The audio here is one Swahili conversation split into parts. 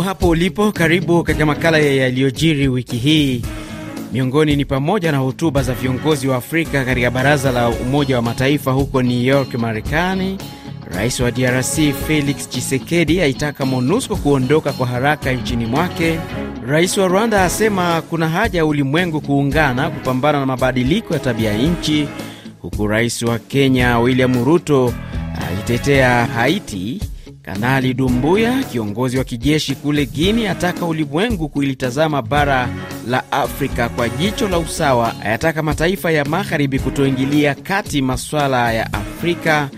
Hapo ulipo, karibu katika makala ya yaliyojiri wiki hii. Miongoni ni pamoja na hotuba za viongozi wa Afrika katika baraza la Umoja wa Mataifa huko New York, Marekani. Rais wa DRC Felix Tshisekedi aitaka MONUSCO kuondoka kwa haraka nchini mwake. Rais wa Rwanda asema kuna haja ya ulimwengu kuungana kupambana na mabadiliko ya tabia nchi, huku rais wa Kenya William Ruto akitetea Haiti Kanali Dumbuya, kiongozi wa kijeshi kule Guini, ataka ulimwengu kuilitazama bara la Afrika kwa jicho la usawa. Ayataka mataifa ya magharibi kutoingilia kati masuala ya Afrika.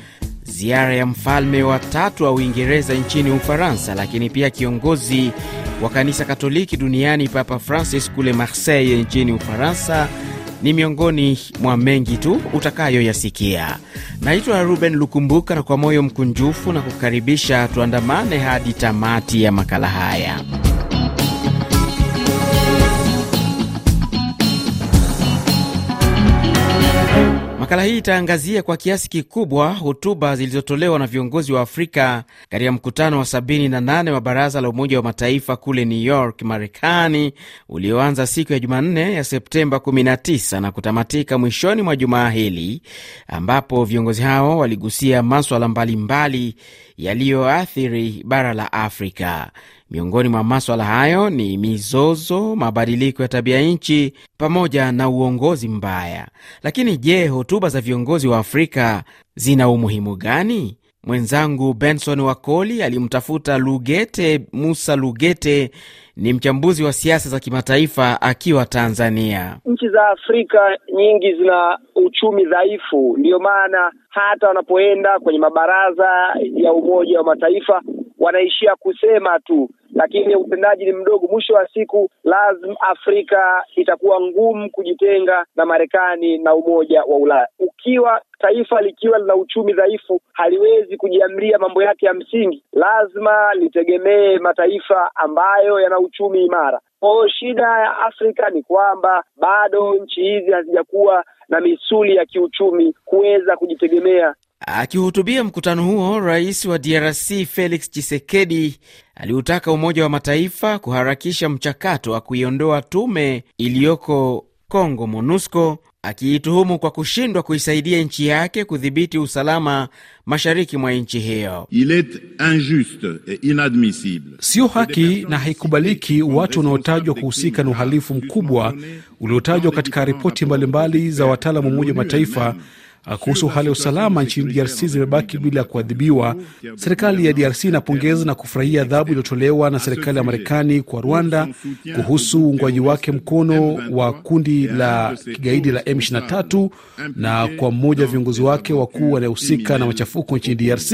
Ziara ya mfalme wa tatu wa Uingereza nchini Ufaransa, lakini pia kiongozi wa kanisa Katoliki duniani Papa Francis kule Marseille nchini Ufaransa ni miongoni mwa mengi tu utakayoyasikia. Naitwa Ruben Lukumbuka, na kwa moyo mkunjufu na kukaribisha tuandamane hadi tamati ya makala haya. Makala hii itaangazia kwa kiasi kikubwa hotuba zilizotolewa na viongozi wa Afrika katika mkutano wa 78 wa Baraza la Umoja wa Mataifa kule New York, Marekani, ulioanza siku ya Jumanne ya Septemba 19 na kutamatika mwishoni mwa jumaa hili, ambapo viongozi hao waligusia maswala mbalimbali yaliyoathiri bara la Afrika. Miongoni mwa maswala hayo ni mizozo, mabadiliko ya tabia nchi pamoja na uongozi mbaya. Lakini je, hotuba za viongozi wa Afrika zina umuhimu gani? Mwenzangu Benson Wakoli alimtafuta Lugete Musa Lugete, ni mchambuzi wa siasa za kimataifa akiwa Tanzania. Nchi za Afrika nyingi zina uchumi dhaifu, ndiyo maana hata wanapoenda kwenye mabaraza ya Umoja wa Mataifa wanaishia kusema tu, lakini utendaji ni mdogo. Mwisho wa siku, lazima Afrika itakuwa ngumu kujitenga na Marekani na Umoja wa Ulaya. Ukiwa taifa likiwa lina uchumi dhaifu, haliwezi kujiamlia mambo yake ya msingi, lazima litegemee mataifa ambayo yana uchumi imara. Kwa shida ya Afrika ni kwamba bado nchi hizi hazijakuwa na misuli ya kiuchumi kuweza kujitegemea. Akihutubia mkutano huo, rais wa DRC Felix Tshisekedi aliutaka Umoja wa Mataifa kuharakisha mchakato wa kuiondoa tume iliyoko Congo, MONUSCO, akiituhumu kwa kushindwa kuisaidia nchi yake kudhibiti usalama mashariki mwa nchi hiyo. Il est injuste et inadmissible, Sio haki na haikubaliki watu wanaotajwa kuhusika na uhalifu mkubwa uliotajwa katika ripoti mbalimbali za wataalamu wa Umoja wa Mataifa kuhusu hali ya usalama nchini DRC zimebaki bila ya kuadhibiwa. Serikali ya DRC inapongeza na kufurahia adhabu iliyotolewa na serikali ya Marekani kwa Rwanda kuhusu uungwaji wake mkono wa kundi la kigaidi la M23 na kwa mmoja wa viongozi wake wakuu wanayehusika na machafuko nchini DRC,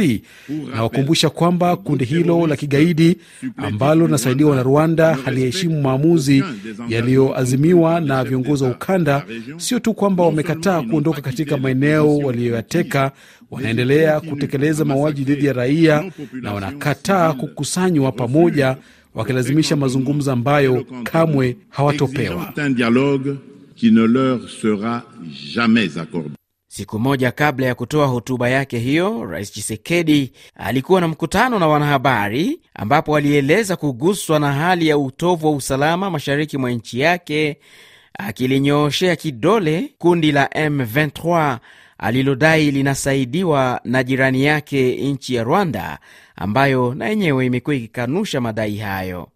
Nawakumbusha kwamba kundi hilo la kigaidi ambalo linasaidiwa na Rwanda haliheshimu maamuzi yaliyoazimiwa na viongozi wa ukanda. Sio tu kwamba wamekataa kuondoka katika maeneo waliyoyateka wanaendelea kutekeleza mauaji dhidi ya raia na wanakataa kukusanywa pamoja, wakilazimisha mazungumzo ambayo kamwe hawatopewa. Siku moja kabla ya kutoa hotuba yake hiyo, Rais Chisekedi alikuwa na mkutano na wanahabari, ambapo alieleza kuguswa na hali ya utovu wa usalama mashariki mwa nchi yake, akilinyooshea kidole kundi la M23 alilodai linasaidiwa na jirani yake nchi ya Rwanda, ambayo na yenyewe imekuwa ikikanusha madai hayo.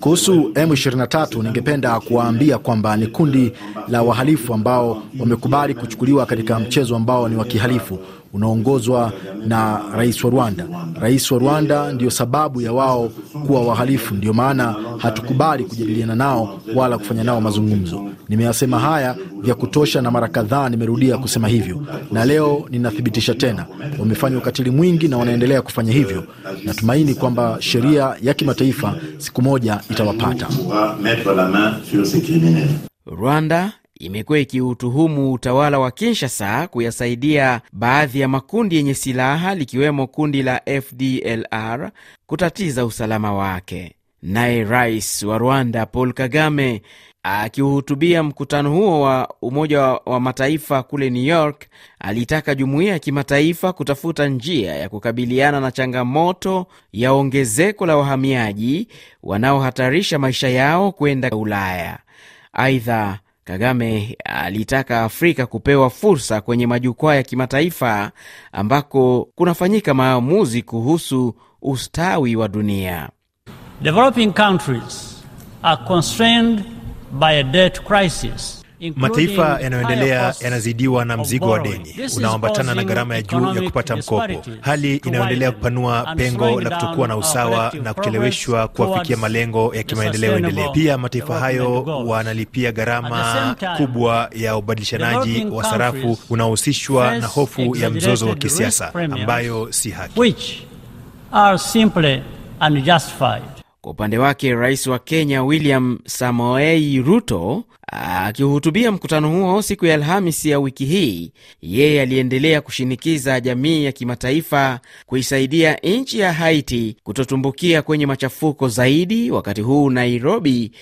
Kuhusu M23 ningependa kuwaambia kwamba ni kundi la wahalifu ambao wamekubali kuchukuliwa katika mchezo ambao ni wa kihalifu unaongozwa na rais wa Rwanda. Rais wa Rwanda ndiyo sababu ya wao kuwa wahalifu, ndiyo maana hatukubali kujadiliana nao wala kufanya nao mazungumzo. Nimeyasema haya vya kutosha na mara kadhaa nimerudia kusema hivyo, na leo ninathibitisha tena, wamefanya ukatili mwingi na wanaendelea kufanya hivyo. Natumaini kwamba sheria ya kimataifa siku moja itawapata. Rwanda imekuwa ikiutuhumu utawala wa Kinshasa kuyasaidia baadhi ya makundi yenye silaha likiwemo kundi la FDLR kutatiza usalama wake. Naye rais wa Rwanda Paul Kagame Akiuhutubia mkutano huo wa Umoja wa Mataifa kule New York, alitaka jumuiya ya kimataifa kutafuta njia ya kukabiliana na changamoto ya ongezeko la wahamiaji wanaohatarisha maisha yao kwenda Ulaya. Aidha, Kagame alitaka Afrika kupewa fursa kwenye majukwaa ya kimataifa ambako kunafanyika maamuzi kuhusu ustawi wa dunia. Developing countries are constrained by a debt crisis. Mataifa yanayoendelea yanazidiwa na mzigo wa deni unaoambatana na gharama ya juu ya kupata mkopo, hali inayoendelea kupanua pengo la kutokuwa na usawa na kucheleweshwa kuwafikia malengo ya kimaendeleo endelevu. Pia mataifa hayo wanalipia gharama kubwa ya ubadilishanaji wa sarafu unaohusishwa na hofu ya mzozo wa kisiasa ambayo si haki. Kwa upande wake rais wa Kenya William Samoei Ruto akihutubia mkutano huo siku ya Alhamisi ya wiki hii, yeye aliendelea kushinikiza jamii ya kimataifa kuisaidia nchi ya Haiti kutotumbukia kwenye machafuko zaidi, wakati huu Nairobi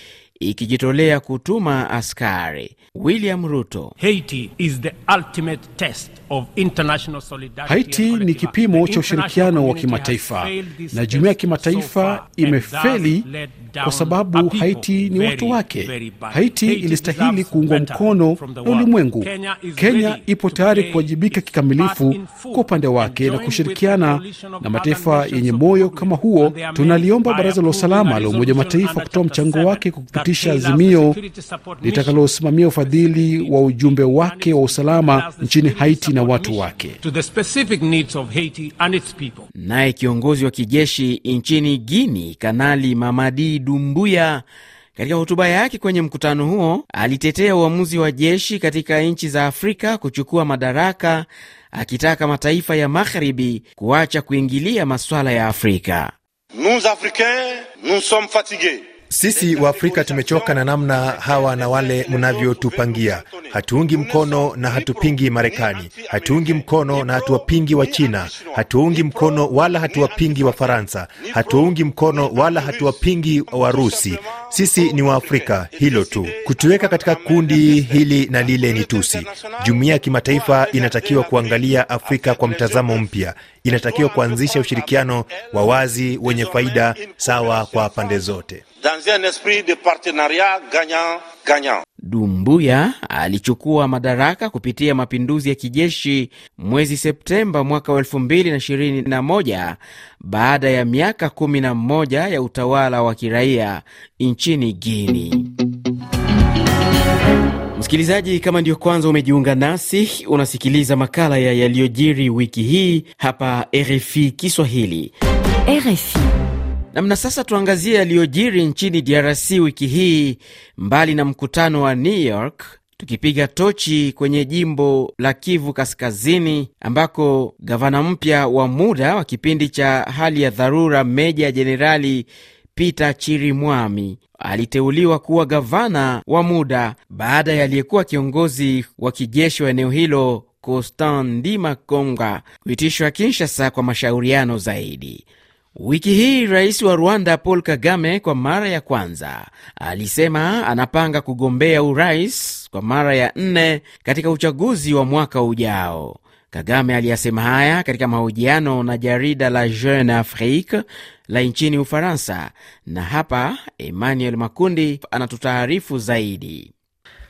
ikijitolea kutuma askari. William Ruto: Haiti is the ultimate test. Haiti ni kipimo cha ushirikiano wa kimataifa na jumuiya ya kimataifa imefeli kwa sababu Haiti ni watu wake. Haiti ilistahili kuungwa mkono na ulimwengu. Kenya ipo tayari kuwajibika kikamilifu kwa upande wake na kushirikiana na mataifa yenye moyo kama huo. Tunaliomba Baraza la Usalama la Umoja wa Mataifa kutoa mchango wake kwa kupitisha azimio litakalosimamia ufadhili wa ujumbe wake wa usalama nchini Haiti na watu wake. Naye kiongozi wa kijeshi nchini Guini, Kanali Mamadi Dumbuya, katika hotuba yake kwenye mkutano huo alitetea uamuzi wa jeshi katika nchi za Afrika kuchukua madaraka, akitaka mataifa ya magharibi kuacha kuingilia masuala ya Afrika. Nous Africains, nous sommes fatigues. Sisi wa Afrika tumechoka na namna hawa na wale mnavyotupangia. Hatuungi mkono na hatupingi Marekani, hatuungi mkono na hatuwapingi wa China, hatuungi mkono wala hatuwapingi wa Faransa, hatuungi mkono wala hatuwapingi Warusi. Sisi ni Waafrika, hilo tu. Kutuweka katika kundi hili na lile ni tusi. Jumuiya ya kimataifa inatakiwa kuangalia Afrika kwa mtazamo mpya, inatakiwa kuanzisha ushirikiano wa wazi wenye faida sawa kwa pande zote. Dumbuya alichukua madaraka kupitia mapinduzi ya kijeshi mwezi Septemba mwaka wa 2021 baada ya miaka 11 ya utawala wa kiraia nchini Guini. Msikilizaji, kama ndiyo kwanza umejiunga nasi, unasikiliza makala ya yaliyojiri wiki hii hapa RFI Kiswahili. RFI. Namna sasa, tuangazie yaliyojiri nchini DRC wiki hii, mbali na mkutano wa New York, tukipiga tochi kwenye jimbo la Kivu Kaskazini ambako gavana mpya wa muda wa kipindi cha hali ya dharura Meja Jenerali Peter Chirimwami aliteuliwa kuwa gavana wa muda baada ya aliyekuwa kiongozi wa kijeshi wa eneo hilo Constant Ndima Konga kuitishwa Kinshasa kwa mashauriano zaidi. Wiki hii rais wa Rwanda Paul Kagame kwa mara ya kwanza alisema anapanga kugombea urais kwa mara ya nne katika uchaguzi wa mwaka ujao. Kagame aliyasema haya katika mahojiano na jarida la Jeune Afrique la nchini Ufaransa, na hapa Emmanuel Makundi anatutaarifu zaidi.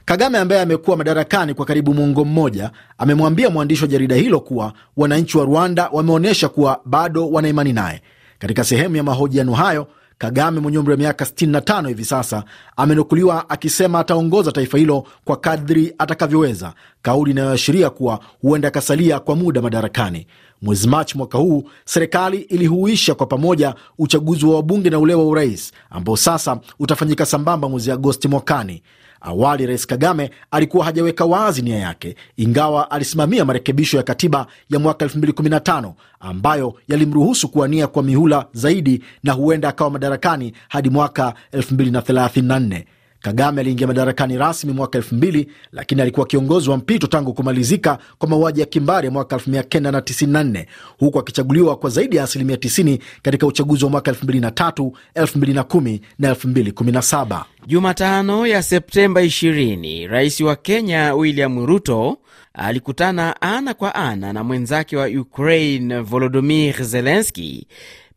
Kagame ambaye amekuwa madarakani kwa karibu mwongo mmoja amemwambia mwandishi wa jarida hilo kuwa wananchi wa Rwanda wameonyesha kuwa bado wana imani naye. Katika sehemu ya mahojiano hayo, Kagame mwenye umri wa miaka 65 hivi sasa amenukuliwa akisema ataongoza taifa hilo kwa kadri atakavyoweza, kauli inayoashiria kuwa huenda akasalia kwa muda madarakani. Mwezi Machi mwaka huu serikali ilihuisha kwa pamoja uchaguzi wa wabunge na ule wa urais ambao sasa utafanyika sambamba mwezi Agosti mwakani. Awali Rais Kagame alikuwa hajaweka wazi nia yake, ingawa alisimamia marekebisho ya katiba ya mwaka 2015 ambayo yalimruhusu kuwania kwa mihula zaidi na huenda akawa madarakani hadi mwaka 2034. Kagame aliingia madarakani rasmi mwaka 2000 lakini alikuwa kiongozi wa mpito tangu kumalizika kwa mauaji ya kimbari ya mwaka 1994 huku akichaguliwa kwa zaidi ya asilimia 90 katika uchaguzi wa mwaka 2003, 2010 na 2017. Jumatano ya Septemba 20 rais wa Kenya William Ruto alikutana ana kwa ana na mwenzake wa Ukraine Volodymyr Zelensky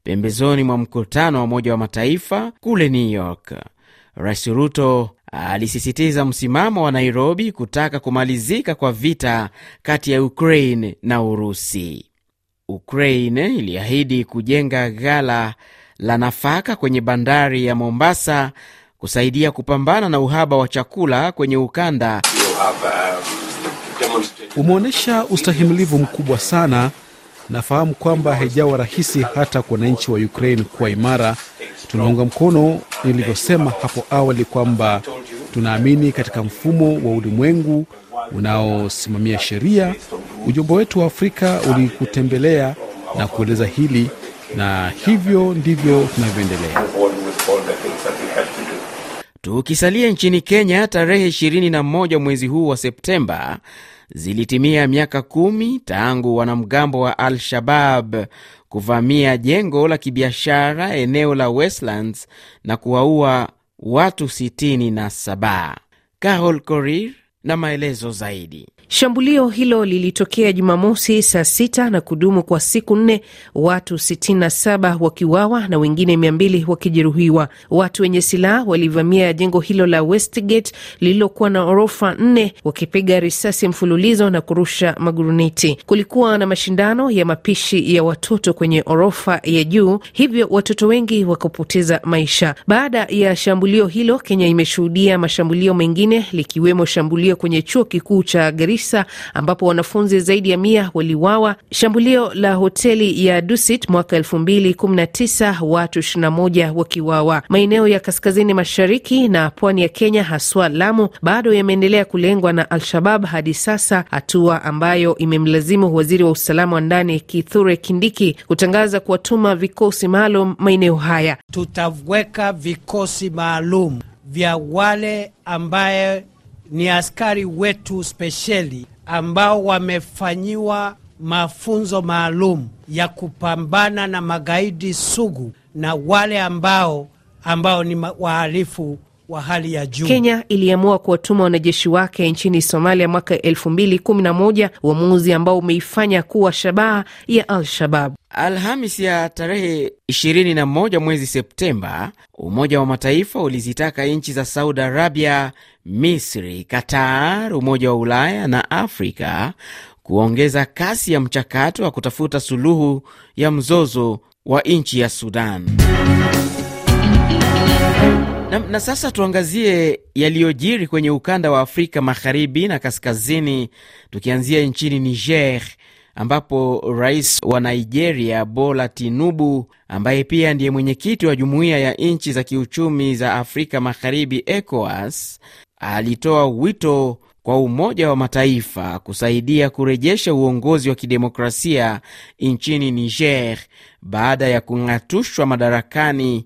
pembezoni mwa mkutano wa Umoja wa Mataifa kule New York. Rais Ruto alisisitiza msimamo wa Nairobi kutaka kumalizika kwa vita kati ya Ukraine na Urusi. Ukraine iliahidi kujenga ghala la nafaka kwenye bandari ya Mombasa kusaidia kupambana na uhaba wa chakula kwenye ukanda. Umeonyesha ustahimilivu mkubwa sana. Nafahamu kwamba haijawa rahisi hata kwa wananchi wa Ukraine kuwa imara. Tunaunga mkono nilivyosema hapo awali kwamba tunaamini katika mfumo wa ulimwengu unaosimamia sheria. Ujumbe wetu wa Afrika ulikutembelea na kueleza hili, na hivyo ndivyo tunavyoendelea. Tukisalia nchini Kenya, tarehe 21 mwezi huu wa Septemba zilitimia miaka kumi tangu wanamgambo wa Al-Shabab kuvamia jengo la kibiashara eneo la Westlands na kuwaua watu 67. Carol Korir na maelezo zaidi. Shambulio hilo lilitokea Jumamosi saa sita na kudumu kwa siku nne, watu 67 wakiuawa na wengine 200 wakijeruhiwa. Watu wenye silaha walivamia jengo hilo la Westgate lililokuwa na ghorofa nne, wakipiga risasi mfululizo na kurusha maguruneti. Kulikuwa na mashindano ya mapishi ya watoto kwenye ghorofa ya juu, hivyo watoto wengi wakapoteza maisha. Baada ya shambulio hilo, Kenya imeshuhudia mashambulio mengine likiwemo shambulio kwenye chuo kikuu cha Garissa ambapo wanafunzi zaidi ya mia waliwawa. Shambulio la hoteli ya Dusit mwaka elfu mbili kumi na tisa watu ishirini na moja wakiwawa. Maeneo ya kaskazini mashariki na pwani ya Kenya haswa Lamu bado yameendelea kulengwa na Al-Shabab hadi sasa, hatua ambayo imemlazimu waziri wa usalama wa ndani Kithure Kindiki kutangaza kuwatuma vikosi maalum maeneo haya. Tutaweka vikosi maalum vya wale ambaye ni askari wetu spesheli ambao wamefanyiwa mafunzo maalum ya kupambana na magaidi sugu na wale ambao ambao ni wahalifu wa hali ya juu. Kenya iliamua kuwatuma wanajeshi wake nchini Somalia mwaka elfu mbili kumi na moja, uamuzi ambao umeifanya kuwa shabaha ya Al-Shabab. Alhamis ya tarehe 21 mwezi Septemba, Umoja wa Mataifa ulizitaka nchi za Saudi Arabia, Misri, Qatar, Umoja wa Ulaya na Afrika kuongeza kasi ya mchakato wa kutafuta suluhu ya mzozo wa nchi ya Sudan. Na, na sasa tuangazie yaliyojiri kwenye ukanda wa Afrika magharibi na kaskazini, tukianzia nchini Niger ambapo rais wa Nigeria Bola Tinubu ambaye pia ndiye mwenyekiti wa jumuiya ya nchi za kiuchumi za Afrika Magharibi ECOWAS alitoa wito kwa Umoja wa Mataifa kusaidia kurejesha uongozi wa kidemokrasia nchini Niger baada ya kung'atushwa madarakani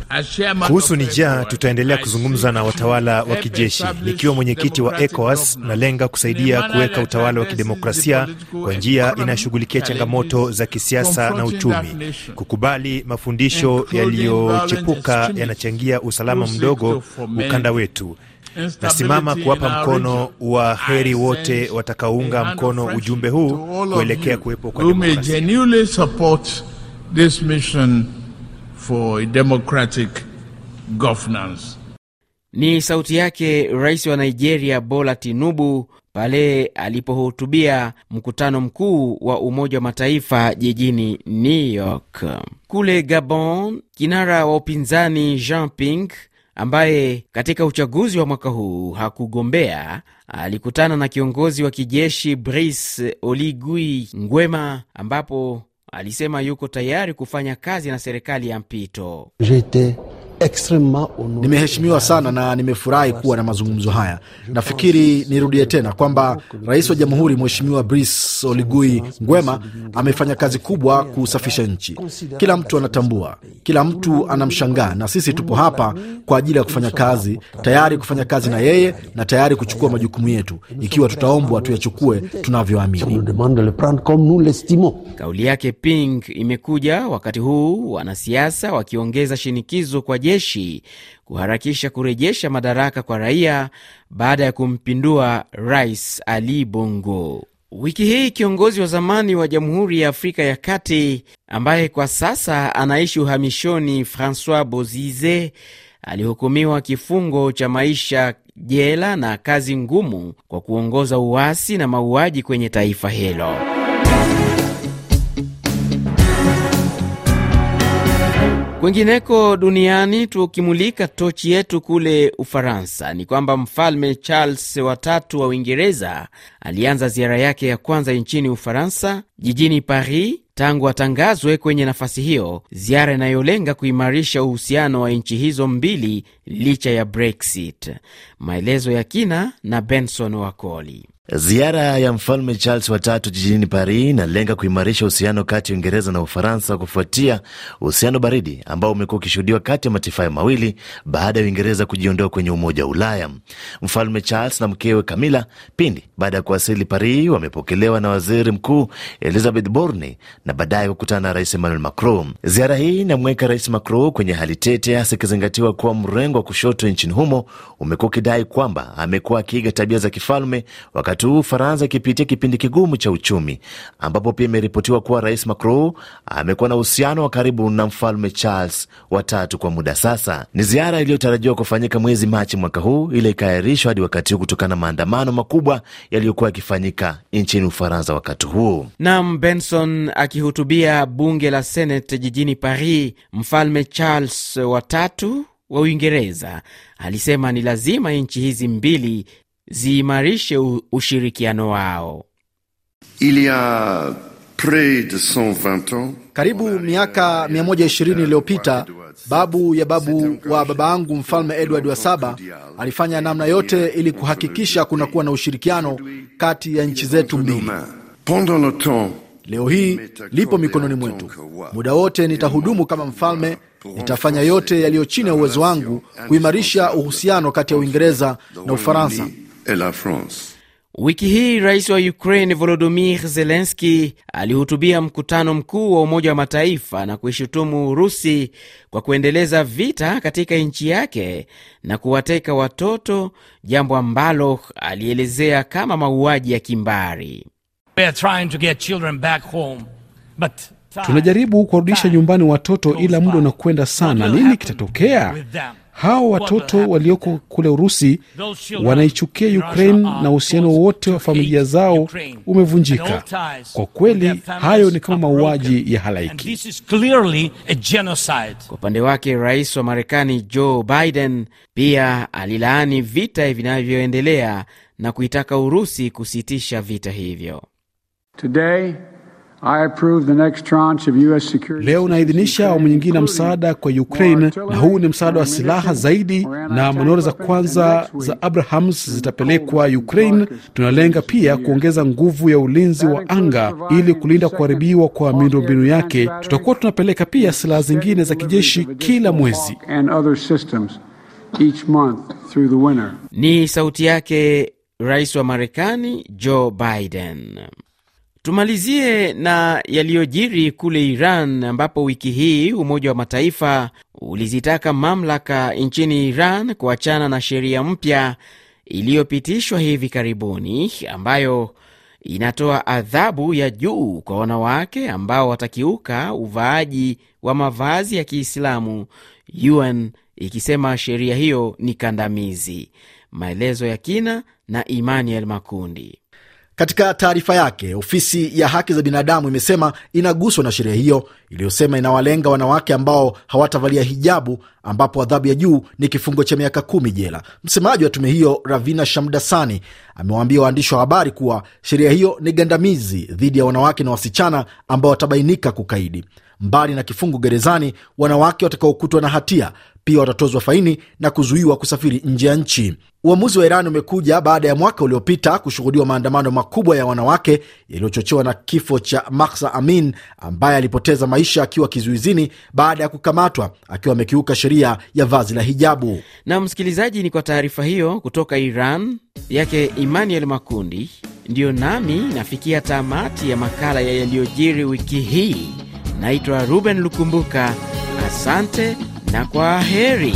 kuhusu Nija, tutaendelea kuzungumza na watawala wa kijeshi. Nikiwa mwenyekiti wa ECOWAS, nalenga kusaidia kuweka utawala wa kidemokrasia kwa njia inayoshughulikia changamoto za kisiasa na uchumi. Kukubali mafundisho yaliyochepuka yanachangia usalama mdogo ukanda wetu. Nasimama kuwapa mkono wa heri wote watakaounga mkono ujumbe huu kuelekea kuwepo kwa demokrasia. Ni sauti yake rais wa Nigeria Bola Tinubu pale alipohutubia mkutano mkuu wa Umoja wa Mataifa jijini New York. Kule Gabon, kinara wa upinzani Jean Ping ambaye katika uchaguzi wa mwaka huu hakugombea alikutana na kiongozi wa kijeshi Brice Oligui Nguema, ambapo alisema yuko tayari kufanya kazi na serikali ya mpito. Nimeheshimiwa sana na nimefurahi kuwa na mazungumzo haya. Nafikiri nirudie tena kwamba rais wa jamhuri Mheshimiwa Brice Oligui Nguema amefanya kazi kubwa kusafisha nchi. Kila mtu anatambua, kila mtu anamshangaa, na sisi tupo hapa kwa ajili ya kufanya kazi, tayari kufanya kazi na yeye na tayari kuchukua majukumu yetu ikiwa tutaombwa tuyachukue tunavyoamini. Kauli yake Ping imekuja wakati huu wanasiasa wakiongeza shinikizo kwa jeshi kuharakisha kurejesha madaraka kwa raia baada ya kumpindua Rais Ali Bongo. Wiki hii kiongozi wa zamani wa Jamhuri ya Afrika ya Kati ambaye kwa sasa anaishi uhamishoni, Francois Bozize alihukumiwa kifungo cha maisha jela na kazi ngumu kwa kuongoza uasi na mauaji kwenye taifa hilo. Kwingineko duniani, tukimulika tochi yetu kule Ufaransa, ni kwamba mfalme Charles watatu wa Uingereza alianza ziara yake ya kwanza nchini Ufaransa, jijini Paris tangu atangazwe kwenye nafasi hiyo, ziara inayolenga kuimarisha uhusiano wa nchi hizo mbili licha ya Brexit. Maelezo ya kina na Benson Wakoli. Ziara ya mfalme Charles watatu jijini Paris inalenga kuimarisha uhusiano kati ya Uingereza na Ufaransa kufuatia uhusiano baridi ambao umekuwa ukishuhudiwa kati ya mataifa hayo mawili baada ya Uingereza kujiondoa kwenye Umoja wa Ulaya. Mfalme Charles na mkewe Camilla pindi baada ya kuwasili Paris wamepokelewa na waziri mkuu Elizabeth Borne na baadaye kukutana na rais Emmanuel Macron. Ziara hii inamweka rais Macron kwenye hali tete, hasa ikizingatiwa kuwa mrengo wa kushoto nchini humo umekuwa ukidai kwamba amekuwa akiiga tabia za kifalme wakati huu Ufaransa ikipitia kipindi kigumu cha uchumi, ambapo pia imeripotiwa kuwa rais Macron amekuwa na uhusiano wa karibu na mfalme Charles watatu kwa muda sasa. Ni ziara iliyotarajiwa kufanyika mwezi Machi mwaka huu, ila ikaahirishwa hadi wakati huu kutokana na maandamano makubwa yaliyokuwa yakifanyika nchini Ufaransa wakati huu. Nam Benson akihutubia bunge la Senate jijini Paris, mfalme Charles watatu wa Uingereza alisema ni lazima nchi hizi mbili ziimarishe ushirikiano wao. Il y a près de 120 ans, Karibu miaka 120 iliyopita babu ya babu wa baba yangu mfalme Edward wa saba alifanya namna yote ili kuhakikisha kunakuwa na ushirikiano kati ya nchi zetu mbili. Leo hii lipo mikononi mwetu. Muda wote nitahudumu kama mfalme, nitafanya yote yaliyo chini ya uwezo wangu kuimarisha uhusiano kati ya Uingereza na Ufaransa. Et la France. Wiki hii rais wa Ukraine Volodymyr Zelensky alihutubia mkutano mkuu wa Umoja wa Mataifa na kuishutumu Urusi kwa kuendeleza vita katika nchi yake na kuwateka watoto, jambo ambalo alielezea kama mauaji ya kimbari. We are trying to get children back home, but Tunajaribu kuwarudisha nyumbani watoto, ila muda unakwenda sana. Nini kitatokea? Hawa watoto walioko kule Urusi wanaichukia Ukraine na uhusiano wote wa familia zao umevunjika. Kwa kweli, hayo ni kama mauaji ya halaiki. This is clearly a genocide. Kwa upande wake rais wa Marekani Joe Biden pia alilaani vita vinavyoendelea na kuitaka Urusi kusitisha vita hivyo. Today, Leo unaidhinisha awamu nyingine ya msaada kwa Ukraine, na huu ni msaada wa silaha zaidi, na manoro za kwanza za Abrahams zitapelekwa Ukraine. Tunalenga pia kuongeza nguvu ya ulinzi wa anga ili kulinda kuharibiwa kwa miundombinu yake. Tutakuwa tunapeleka pia silaha zingine za kijeshi kila mwezi. And other systems each month through the winter. Ni sauti yake rais wa Marekani Joe Biden. Tumalizie na yaliyojiri kule Iran ambapo wiki hii Umoja wa Mataifa ulizitaka mamlaka nchini Iran kuachana na sheria mpya iliyopitishwa hivi karibuni ambayo inatoa adhabu ya juu kwa wanawake ambao watakiuka uvaaji wa mavazi ya Kiislamu, UN ikisema sheria hiyo ni kandamizi. Maelezo ya kina na Emmanuel Makundi. Katika taarifa yake, ofisi ya haki za binadamu imesema inaguswa na sheria hiyo iliyosema inawalenga wanawake ambao hawatavalia hijabu, ambapo adhabu ya juu ni kifungo cha miaka kumi jela. Msemaji wa tume hiyo Ravina Shamdasani amewaambia waandishi wa habari kuwa sheria hiyo ni gandamizi dhidi ya wanawake na wasichana ambao watabainika kukaidi. mbali na kifungo gerezani, wanawake watakaokutwa na hatia pia watatozwa faini na kuzuiwa kusafiri nje ya nchi. Uamuzi wa Iran umekuja baada ya mwaka uliopita kushuhudiwa maandamano makubwa ya wanawake yaliyochochewa na kifo cha Mahsa Amin ambaye alipoteza maisha akiwa kizuizini baada ya kukamatwa akiwa amekiuka sheria ya vazi la hijabu. Na msikilizaji, ni kwa taarifa hiyo kutoka Iran yake Emmanuel Makundi, ndiyo nami nafikia tamati ya makala ya yaliyojiri wiki hii. Naitwa Ruben Lukumbuka, asante na kwa heri.